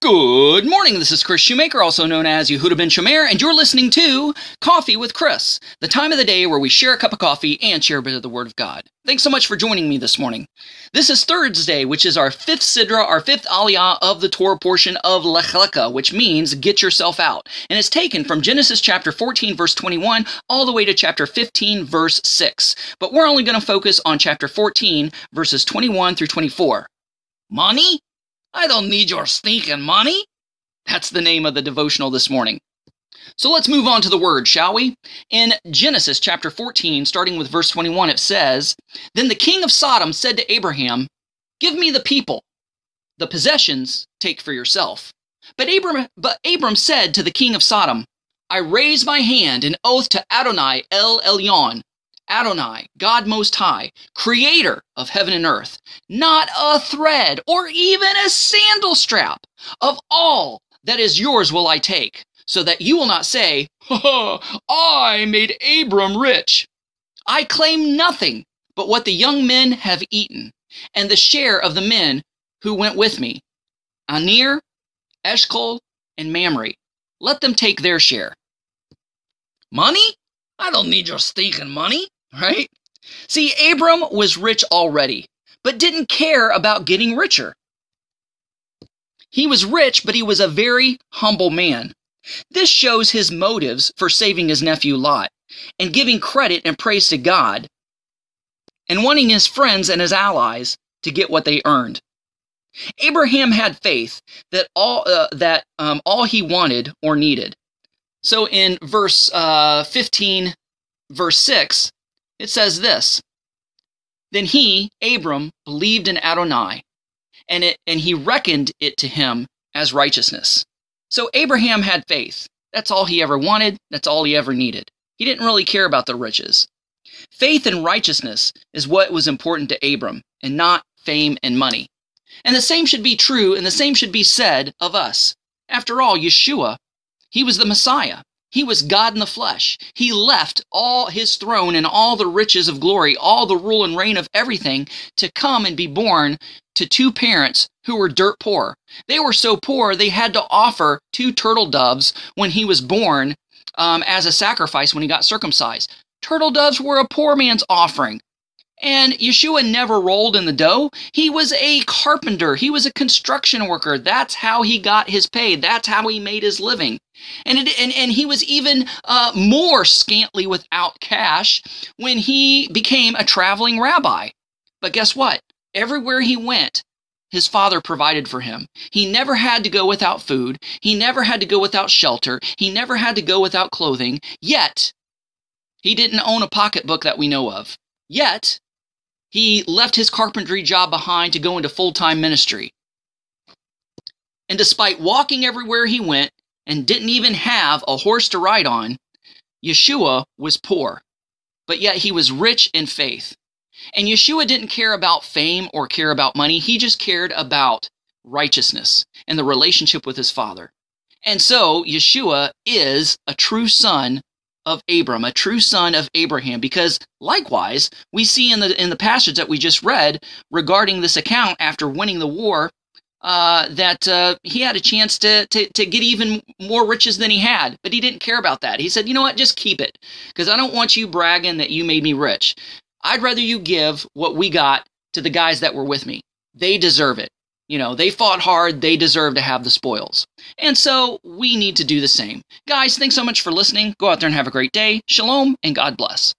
Good morning. This is Kris Shoemaker, also known as Yehudah ben Shomeyr, and you're listening to Coffee with Kris, the time of the day where we share a cup of coffee and share a bit of the Word of God. Thanks so much for joining me this morning. This is Thursday, which is our fifth Sidra, our fifth Aliyah of the Torah portion of Lech Lecha, which means get yourself out. And it's taken from Genesis chapter 14, verse 21, all the way to chapter 15, verse 6. But we're only going to focus on chapter 14, verses 21 through 24. Money? I don't need your stinking money. That's the name of the devotional this morning. So let's move on to the word, shall we? In Genesis chapter 14, starting with verse 21, it says, Then the king of Sodom said to Abraham, Give me the people. The possessions take for yourself. But Abram, but Abram said to the king of Sodom, I raise my hand in oath to Adonai El Elyon, Adonai, God Most High, creator of heaven and earth, not a thread or even a sandal strap of all that is yours will I take, so that you will not say, ha, ha, I made Abram rich. I claim nothing but what the young men have eaten, and the share of the men who went with me, Aner, Eshcol, and Mamre. Let them take their share. Money? I don't need your stinking money right? See, Abram was rich already, but didn't care about getting richer. He was rich, but he was a very humble man. This shows his motives for saving his nephew Lot and giving credit and praise to God and wanting his friends and his allies to get what they earned. Abraham had faith that all uh, that um, all he wanted or needed. So in verse uh, 15, verse 6, it says this Then he, Abram, believed in Adonai, and, it, and he reckoned it to him as righteousness. So Abraham had faith. That's all he ever wanted, that's all he ever needed. He didn't really care about the riches. Faith and righteousness is what was important to Abram, and not fame and money. And the same should be true, and the same should be said of us. After all, Yeshua, he was the Messiah. He was God in the flesh. He left all his throne and all the riches of glory, all the rule and reign of everything to come and be born to two parents who were dirt poor. They were so poor they had to offer two turtle doves when he was born um, as a sacrifice when he got circumcised. Turtle doves were a poor man's offering. And Yeshua never rolled in the dough. He was a carpenter. He was a construction worker. That's how he got his pay. That's how he made his living. And, it, and, and he was even uh, more scantily without cash when he became a traveling rabbi. But guess what? Everywhere he went, his father provided for him. He never had to go without food. He never had to go without shelter. He never had to go without clothing. Yet, he didn't own a pocketbook that we know of. Yet, he left his carpentry job behind to go into full time ministry. And despite walking everywhere he went and didn't even have a horse to ride on, Yeshua was poor, but yet he was rich in faith. And Yeshua didn't care about fame or care about money, he just cared about righteousness and the relationship with his Father. And so Yeshua is a true son of Abram, a true son of Abraham, because likewise, we see in the in the passage that we just read regarding this account after winning the war, uh, that uh, he had a chance to, to to get even more riches than he had, but he didn't care about that. He said, "You know what? Just keep it, because I don't want you bragging that you made me rich. I'd rather you give what we got to the guys that were with me. They deserve it. You know, they fought hard, they deserve to have the spoils. And so we need to do the same. Guys, thanks so much for listening. Go out there and have a great day. Shalom and God bless.